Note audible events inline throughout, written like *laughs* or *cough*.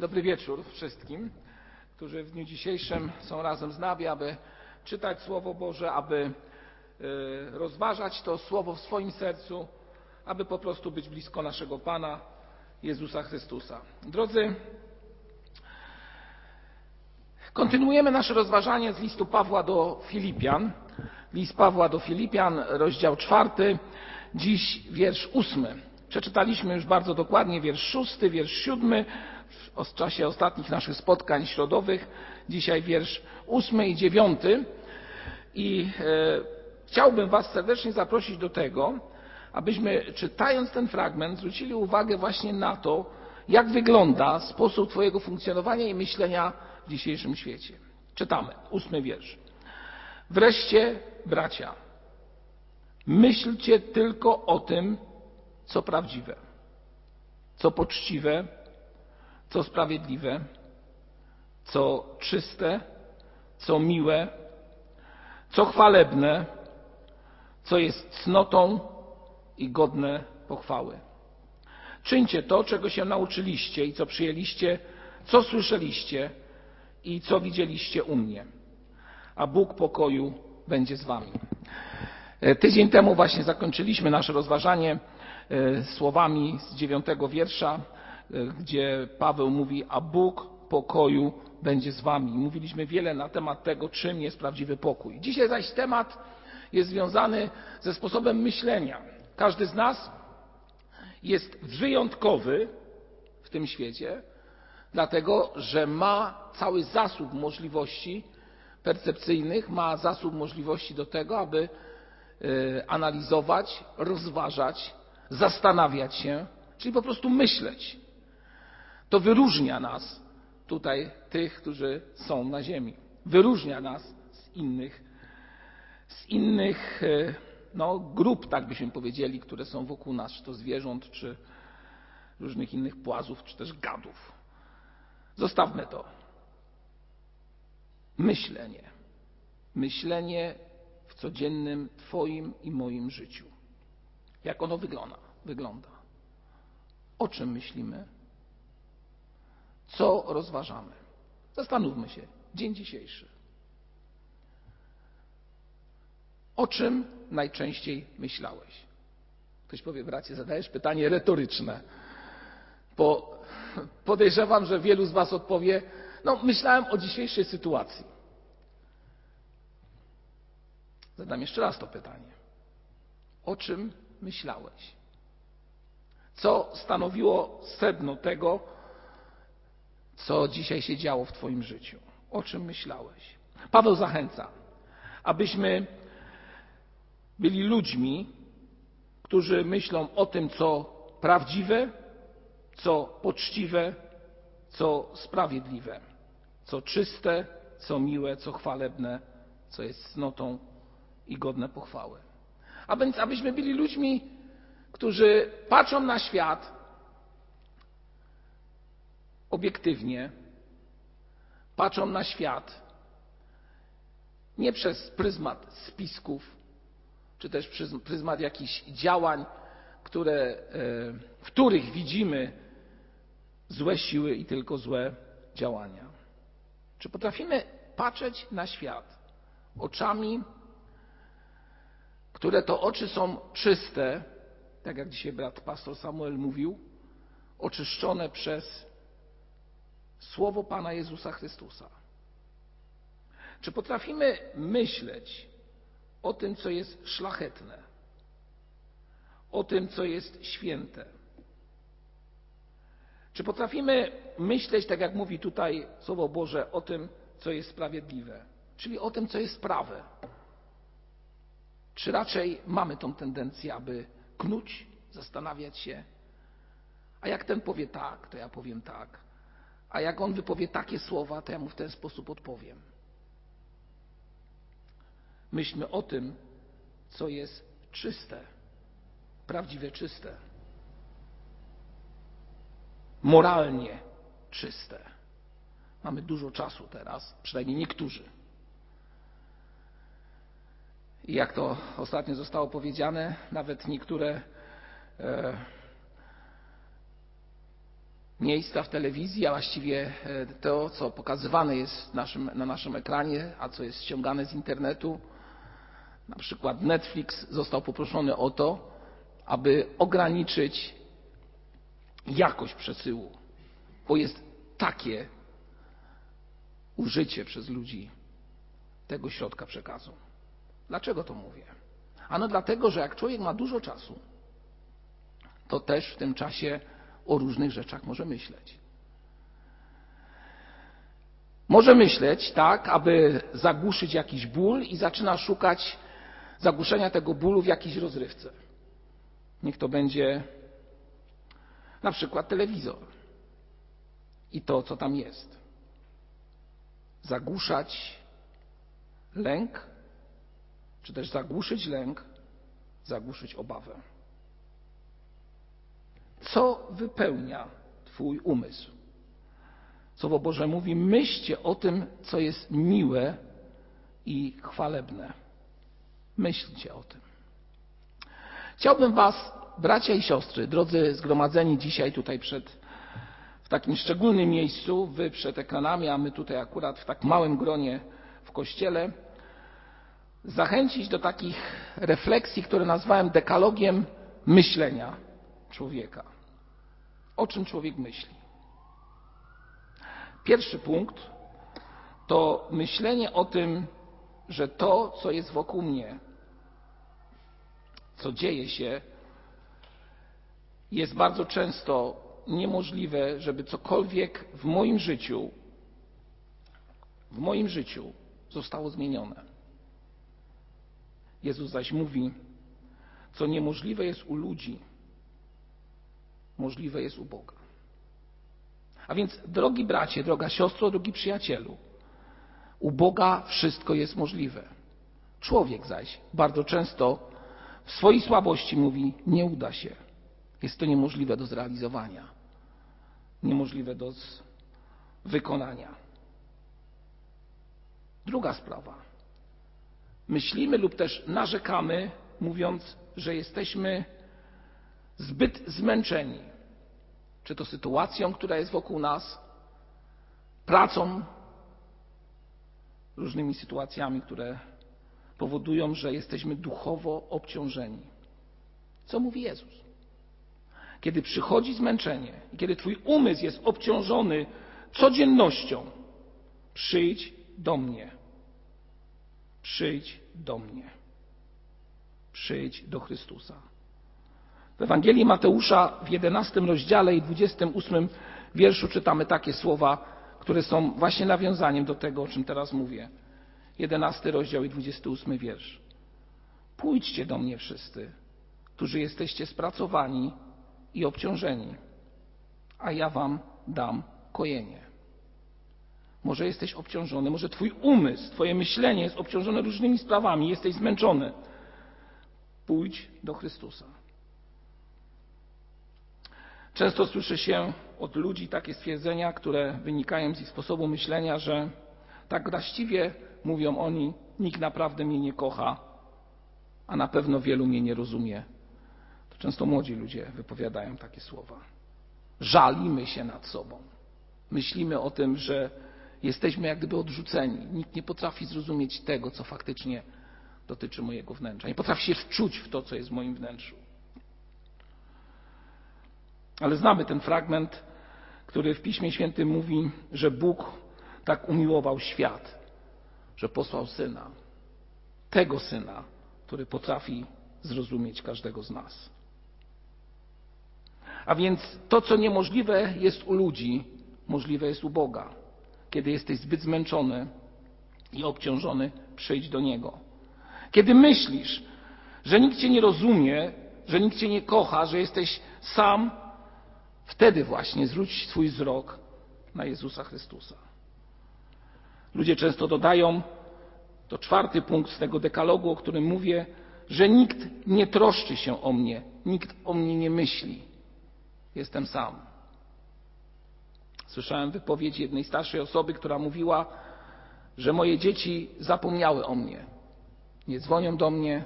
Dobry wieczór wszystkim, którzy w dniu dzisiejszym są razem z nami, aby czytać Słowo Boże, aby e, rozważać to Słowo w swoim sercu, aby po prostu być blisko naszego Pana Jezusa Chrystusa. Drodzy, kontynuujemy nasze rozważanie z listu Pawła do Filipian. List Pawła do Filipian, rozdział czwarty, dziś wiersz ósmy. Przeczytaliśmy już bardzo dokładnie wiersz szósty, wiersz siódmy w czasie ostatnich naszych spotkań środowych. Dzisiaj wiersz ósmy i dziewiąty. I e, chciałbym Was serdecznie zaprosić do tego, abyśmy czytając ten fragment zwrócili uwagę właśnie na to, jak wygląda sposób Twojego funkcjonowania i myślenia w dzisiejszym świecie. Czytamy, ósmy wiersz. Wreszcie, bracia, myślcie tylko o tym, co prawdziwe, co poczciwe, co sprawiedliwe, co czyste, co miłe, co chwalebne, co jest cnotą i godne pochwały. Czyńcie to, czego się nauczyliście i co przyjęliście, co słyszeliście i co widzieliście u mnie. A Bóg pokoju będzie z wami. E, tydzień temu właśnie zakończyliśmy nasze rozważanie e, słowami z dziewiątego wiersza, gdzie Paweł mówi, a Bóg pokoju będzie z wami. Mówiliśmy wiele na temat tego, czym jest prawdziwy pokój. Dzisiaj zaś temat jest związany ze sposobem myślenia. Każdy z nas jest wyjątkowy w tym świecie, dlatego że ma cały zasób możliwości percepcyjnych, ma zasób możliwości do tego, aby e, analizować, rozważać, zastanawiać się, czyli po prostu myśleć. To wyróżnia nas tutaj, tych, którzy są na Ziemi. Wyróżnia nas z innych, z innych e, no, grup, tak byśmy powiedzieli, które są wokół nas, czy to zwierząt, czy różnych innych płazów, czy też gadów. Zostawmy to. Myślenie. Myślenie w codziennym Twoim i moim życiu. Jak ono wygląda? wygląda? O czym myślimy? Co rozważamy? Zastanówmy się. Dzień dzisiejszy. O czym najczęściej myślałeś? Ktoś powie, bracie, zadajesz pytanie retoryczne, bo *laughs* podejrzewam, że wielu z Was odpowie, no myślałem o dzisiejszej sytuacji. Zadam jeszcze raz to pytanie. O czym myślałeś? Co stanowiło sedno tego, co dzisiaj się działo w Twoim życiu? O czym myślałeś? Paweł zachęca, abyśmy byli ludźmi, którzy myślą o tym, co prawdziwe, co poczciwe, co sprawiedliwe, co czyste, co miłe, co chwalebne, co jest cnotą i godne pochwały. A więc, abyśmy byli ludźmi, którzy patrzą na świat obiektywnie, patrzą na świat nie przez pryzmat spisków, czy też pryzmat jakichś działań, które, e, w których widzimy złe siły i tylko złe działania. Czy potrafimy patrzeć na świat oczami, które to oczy są czyste, tak jak dzisiaj brat pastor Samuel mówił, oczyszczone przez Słowo Pana Jezusa Chrystusa? Czy potrafimy myśleć o tym, co jest szlachetne, o tym, co jest święte? Czy potrafimy myśleć, tak jak mówi tutaj Słowo Boże, o tym, co jest sprawiedliwe, czyli o tym, co jest prawe? Czy raczej mamy tą tendencję, aby knuć, zastanawiać się, a jak ten powie tak, to ja powiem tak, a jak on wypowie takie słowa, to ja mu w ten sposób odpowiem. Myślmy o tym, co jest czyste, prawdziwie czyste, moralnie czyste. Mamy dużo czasu teraz, przynajmniej niektórzy. I jak to ostatnio zostało powiedziane, nawet niektóre e, miejsca w telewizji, a właściwie to, co pokazywane jest naszym, na naszym ekranie, a co jest ściągane z internetu, na przykład Netflix został poproszony o to, aby ograniczyć jakość przesyłu, bo jest takie użycie przez ludzi tego środka przekazu. Dlaczego to mówię? Ano dlatego, że jak człowiek ma dużo czasu, to też w tym czasie o różnych rzeczach może myśleć. Może myśleć tak, aby zagłuszyć jakiś ból i zaczyna szukać zagłuszenia tego bólu w jakiejś rozrywce. Niech to będzie na przykład telewizor i to, co tam jest. Zagłuszać lęk, czy też zagłuszyć lęk, zagłuszyć obawę. Co wypełnia Twój umysł? Słowo Boże mówi: myślcie o tym, co jest miłe i chwalebne. Myślcie o tym. Chciałbym Was, bracia i siostry, drodzy zgromadzeni dzisiaj tutaj przed, w takim szczególnym miejscu, Wy przed ekranami, a my tutaj akurat w tak małym gronie w kościele, zachęcić do takich refleksji, które nazwałem dekalogiem myślenia człowieka. O czym człowiek myśli? Pierwszy punkt to myślenie o tym, że to, co jest wokół mnie, co dzieje się, jest bardzo często niemożliwe, żeby cokolwiek w moim życiu, w moim życiu zostało zmienione. Jezus zaś mówi, co niemożliwe jest u ludzi, możliwe jest u Boga. A więc, drogi bracie, droga siostro, drogi przyjacielu, u Boga wszystko jest możliwe. Człowiek zaś bardzo często w swojej słabości mówi: Nie uda się. Jest to niemożliwe do zrealizowania, niemożliwe do wykonania. Druga sprawa. Myślimy lub też narzekamy, mówiąc, że jesteśmy zbyt zmęczeni, czy to sytuacją, która jest wokół nas, pracą, różnymi sytuacjami, które powodują, że jesteśmy duchowo obciążeni. Co mówi Jezus? Kiedy przychodzi zmęczenie i kiedy Twój umysł jest obciążony codziennością, przyjdź do mnie. Przyjdź do mnie. Przyjdź do Chrystusa. W Ewangelii Mateusza w 11 rozdziale i 28 wierszu czytamy takie słowa, które są właśnie nawiązaniem do tego, o czym teraz mówię. 11 rozdział i 28 wiersz. Pójdźcie do mnie wszyscy, którzy jesteście spracowani i obciążeni, a ja wam dam kojenie. Może jesteś obciążony, może twój umysł, twoje myślenie jest obciążone różnymi sprawami, jesteś zmęczony. Pójdź do Chrystusa. Często słyszy się od ludzi takie stwierdzenia, które wynikają z ich sposobu myślenia, że tak właściwie mówią oni, nikt naprawdę mnie nie kocha, a na pewno wielu mnie nie rozumie. To często młodzi ludzie wypowiadają takie słowa. Żalimy się nad sobą. Myślimy o tym, że jesteśmy jak gdyby odrzuceni. Nikt nie potrafi zrozumieć tego, co faktycznie dotyczy mojego wnętrza. Nie potrafi się wczuć w to, co jest w moim wnętrzu. Ale znamy ten fragment, który w Piśmie Świętym mówi, że Bóg tak umiłował świat, że posłał syna. Tego syna, który potrafi zrozumieć każdego z nas. A więc to, co niemożliwe jest u ludzi, możliwe jest u Boga. Kiedy jesteś zbyt zmęczony i obciążony, przyjdź do Niego. Kiedy myślisz, że nikt Cię nie rozumie, że nikt Cię nie kocha, że jesteś sam, wtedy właśnie zwróć swój wzrok na Jezusa Chrystusa. Ludzie często dodają, to czwarty punkt z tego dekalogu, o którym mówię, że nikt nie troszczy się o mnie, nikt o mnie nie myśli. Jestem sam. Słyszałem wypowiedź jednej starszej osoby, która mówiła, że moje dzieci zapomniały o mnie. Nie dzwonią do mnie,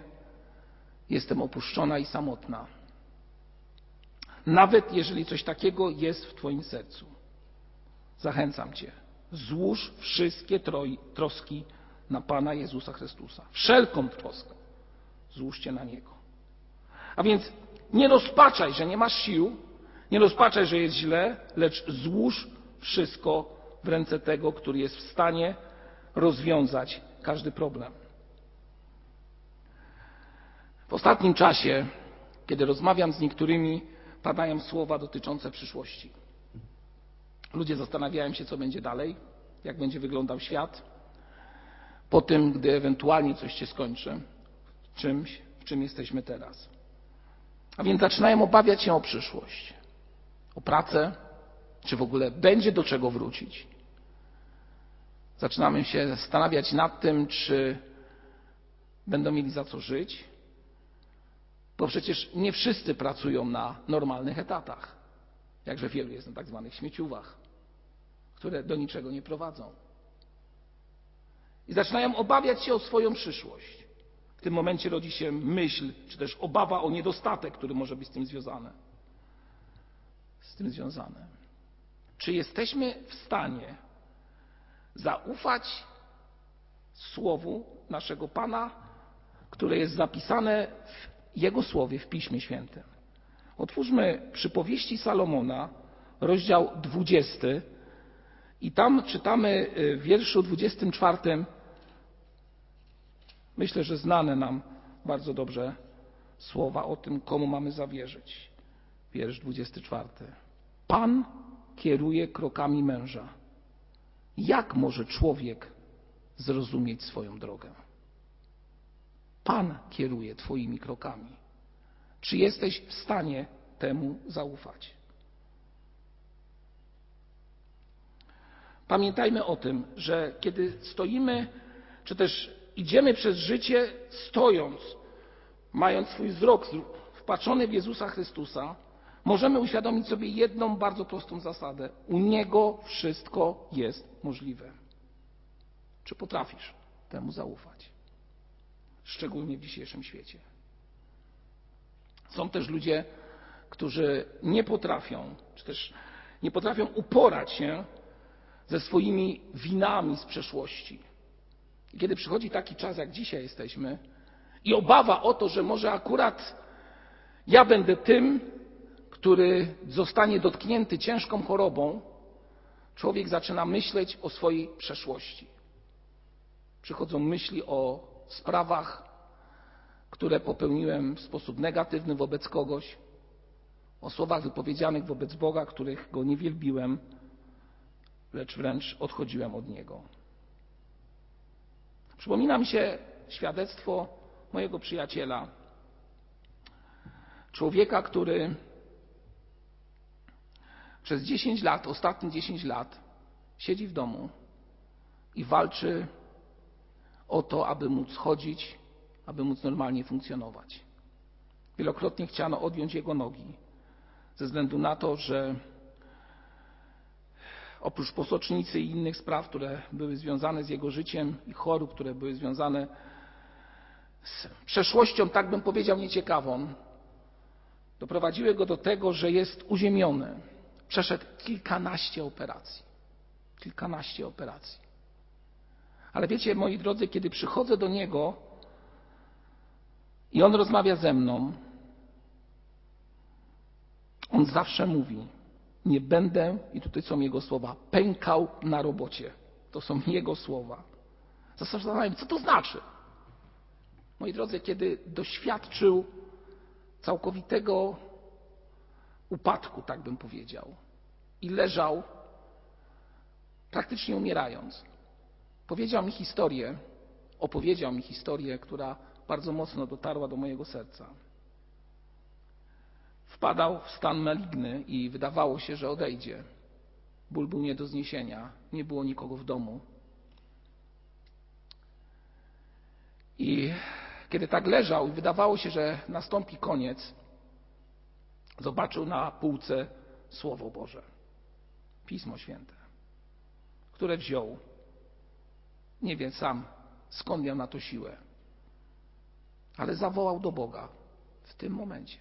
jestem opuszczona i samotna. Nawet jeżeli coś takiego jest w Twoim sercu. Zachęcam Cię. Złóż wszystkie troski na Pana Jezusa Chrystusa. Wszelką troskę złóżcie na Niego. A więc nie rozpaczaj, że nie masz sił, nie rozpaczaj, że jest źle, lecz złóż wszystko w ręce tego, który jest w stanie rozwiązać każdy problem. W ostatnim czasie, kiedy rozmawiam z niektórymi, padają słowa dotyczące przyszłości. Ludzie zastanawiają się, co będzie dalej, jak będzie wyglądał świat, po tym, gdy ewentualnie coś się skończy, czymś, w czym jesteśmy teraz. A więc zaczynają obawiać się o przyszłość, o pracę, czy w ogóle będzie do czego wrócić. Zaczynamy się zastanawiać nad tym, czy będą mieli za co żyć, bo przecież nie wszyscy pracują na normalnych etatach. Jakże wielu jest na tak zwanych śmieciówach, które do niczego nie prowadzą. I zaczynają obawiać się o swoją przyszłość. W tym momencie rodzi się myśl, czy też obawa o niedostatek, który może być z tym związany. Z tym związane. Czy jesteśmy w stanie zaufać słowu naszego Pana, które jest zapisane w Jego słowie w Piśmie Świętym? Otwórzmy przypowieści Salomona, rozdział 20 i tam czytamy w wierszu 24 Myślę, że znane nam bardzo dobrze słowa o tym, komu mamy zawierzyć. Wiersz 24. Pan kieruje krokami męża. Jak może człowiek zrozumieć swoją drogę? Pan kieruje Twoimi krokami. Czy jesteś w stanie temu zaufać? Pamiętajmy o tym, że kiedy stoimy, czy też idziemy przez życie stojąc, mając swój wzrok wpatrzony w Jezusa Chrystusa, możemy uświadomić sobie jedną bardzo prostą zasadę. U Niego wszystko jest możliwe. Czy potrafisz temu zaufać? Szczególnie w dzisiejszym świecie. Są też ludzie, którzy nie potrafią, czy też nie potrafią uporać się ze swoimi winami z przeszłości kiedy przychodzi taki czas, jak dzisiaj jesteśmy, i obawa o to, że może akurat ja będę tym, który zostanie dotknięty ciężką chorobą, człowiek zaczyna myśleć o swojej przeszłości. Przychodzą myśli o sprawach, które popełniłem w sposób negatywny wobec kogoś, o słowach wypowiedzianych wobec Boga, których go nie wielbiłem, lecz wręcz odchodziłem od Niego. Przypomina mi się świadectwo mojego przyjaciela, człowieka, który przez 10 lat, ostatnie 10 lat, siedzi w domu i walczy o to, aby móc chodzić, aby móc normalnie funkcjonować. Wielokrotnie chciano odjąć jego nogi ze względu na to, że oprócz posocznicy i innych spraw, które były związane z jego życiem i chorób, które były związane z przeszłością, tak bym powiedział, nieciekawą, doprowadziły go do tego, że jest uziemiony. Przeszedł kilkanaście operacji. Kilkanaście operacji. Ale wiecie, moi drodzy, kiedy przychodzę do niego i on rozmawia ze mną, on zawsze mówi: nie będę, i tutaj są jego słowa, pękał na robocie. To są jego słowa. Zastanawiam co to znaczy. Moi drodzy, kiedy doświadczył całkowitego upadku, tak bym powiedział, i leżał praktycznie umierając, powiedział mi historię, opowiedział mi historię, która bardzo mocno dotarła do mojego serca wpadał w stan maligny i wydawało się, że odejdzie. Ból był nie do zniesienia, nie było nikogo w domu. I kiedy tak leżał i wydawało się, że nastąpi koniec, zobaczył na półce Słowo Boże, Pismo Święte, które wziął. Nie wiem sam, skąd miał na to siłę, ale zawołał do Boga w tym momencie.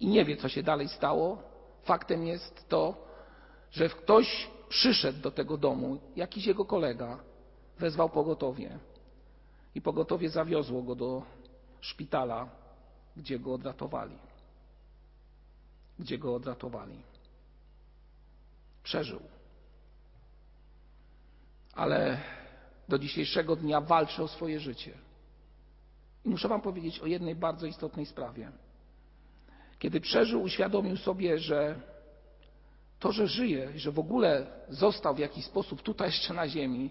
i nie wie, co się dalej stało. Faktem jest to, że ktoś przyszedł do tego domu, jakiś jego kolega, wezwał pogotowie i pogotowie zawiozło go do szpitala, gdzie go odratowali. Gdzie go odratowali. Przeżył. Ale do dzisiejszego dnia walczy o swoje życie. I muszę Wam powiedzieć o jednej bardzo istotnej sprawie. Kiedy przeżył, uświadomił sobie, że to, że żyje że w ogóle został w jakiś sposób tutaj jeszcze na ziemi,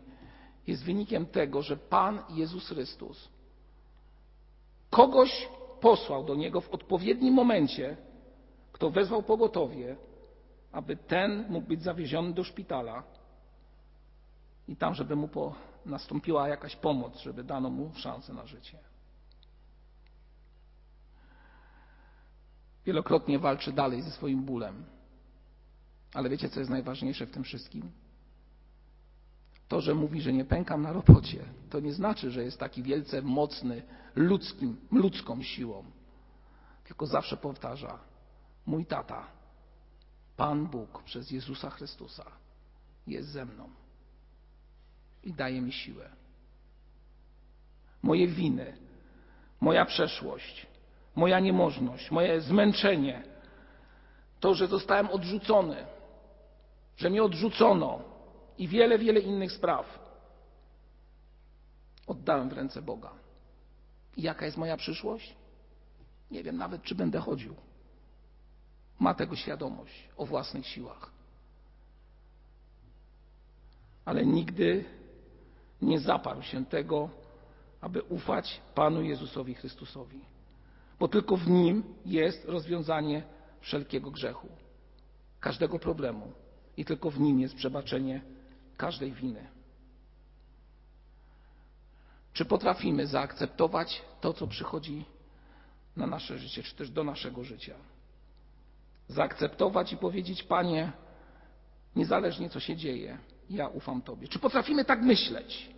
jest wynikiem tego, że Pan Jezus Chrystus kogoś posłał do niego w odpowiednim momencie, kto wezwał pogotowie, aby ten mógł być zawieziony do szpitala i tam, żeby mu po, nastąpiła jakaś pomoc, żeby dano mu szansę na życie. Wielokrotnie walczy dalej ze swoim bólem. Ale wiecie, co jest najważniejsze w tym wszystkim? To, że mówi, że nie pękam na robocie, to nie znaczy, że jest taki wielce mocny ludzkim, ludzką siłą. Tylko zawsze powtarza: Mój tata, Pan Bóg przez Jezusa Chrystusa jest ze mną i daje mi siłę. Moje winy, moja przeszłość, moja niemożność, moje zmęczenie, to, że zostałem odrzucony, że mnie odrzucono i wiele, wiele innych spraw oddałem w ręce Boga. I jaka jest moja przyszłość? Nie wiem nawet, czy będę chodził. Ma tego świadomość o własnych siłach. Ale nigdy nie zaparł się tego, aby ufać Panu Jezusowi Chrystusowi, bo tylko w Nim jest rozwiązanie wszelkiego grzechu, każdego problemu i tylko w Nim jest przebaczenie każdej winy. Czy potrafimy zaakceptować to, co przychodzi na nasze życie, czy też do naszego życia? Zaakceptować i powiedzieć, Panie, niezależnie co się dzieje, ja ufam Tobie. Czy potrafimy tak myśleć?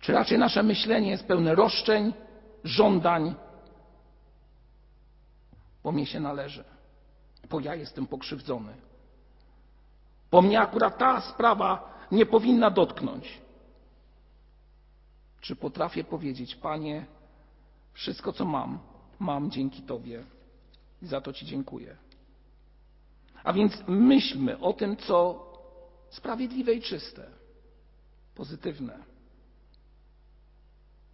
Czy raczej nasze myślenie jest pełne roszczeń, żądań, bo mnie się należy, bo ja jestem pokrzywdzony, bo mnie akurat ta sprawa nie powinna dotknąć. Czy potrafię powiedzieć, Panie, wszystko co mam, mam dzięki Tobie i za to Ci dziękuję. A więc myślmy o tym, co sprawiedliwe i czyste, pozytywne.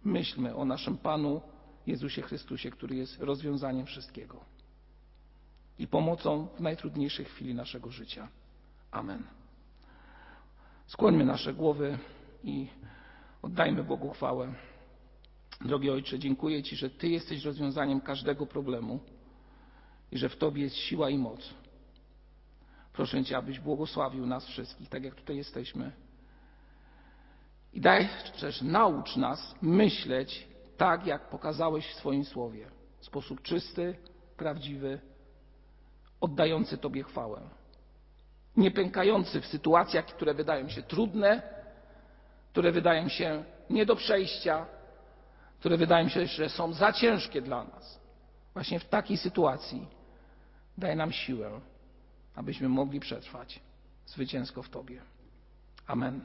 Myślmy o naszym Panu Jezusie Chrystusie, który jest rozwiązaniem wszystkiego i pomocą w najtrudniejszej chwili naszego życia. Amen. Skłońmy nasze głowy i oddajmy Bogu chwałę. Drogi Ojcze, dziękuję Ci, że Ty jesteś rozwiązaniem każdego problemu i że w Tobie jest siła i moc. Proszę Cię, abyś błogosławił nas wszystkich, tak jak tutaj jesteśmy. I daj też naucz nas myśleć tak, jak pokazałeś w swoim słowie, w sposób czysty, prawdziwy, oddający Tobie chwałę. Nie pękający w sytuacjach, które wydają się trudne, które wydają się nie do przejścia, które wydają się, że są za ciężkie dla nas. Właśnie w takiej sytuacji daj nam siłę, abyśmy mogli przetrwać zwycięsko w Tobie. Amen.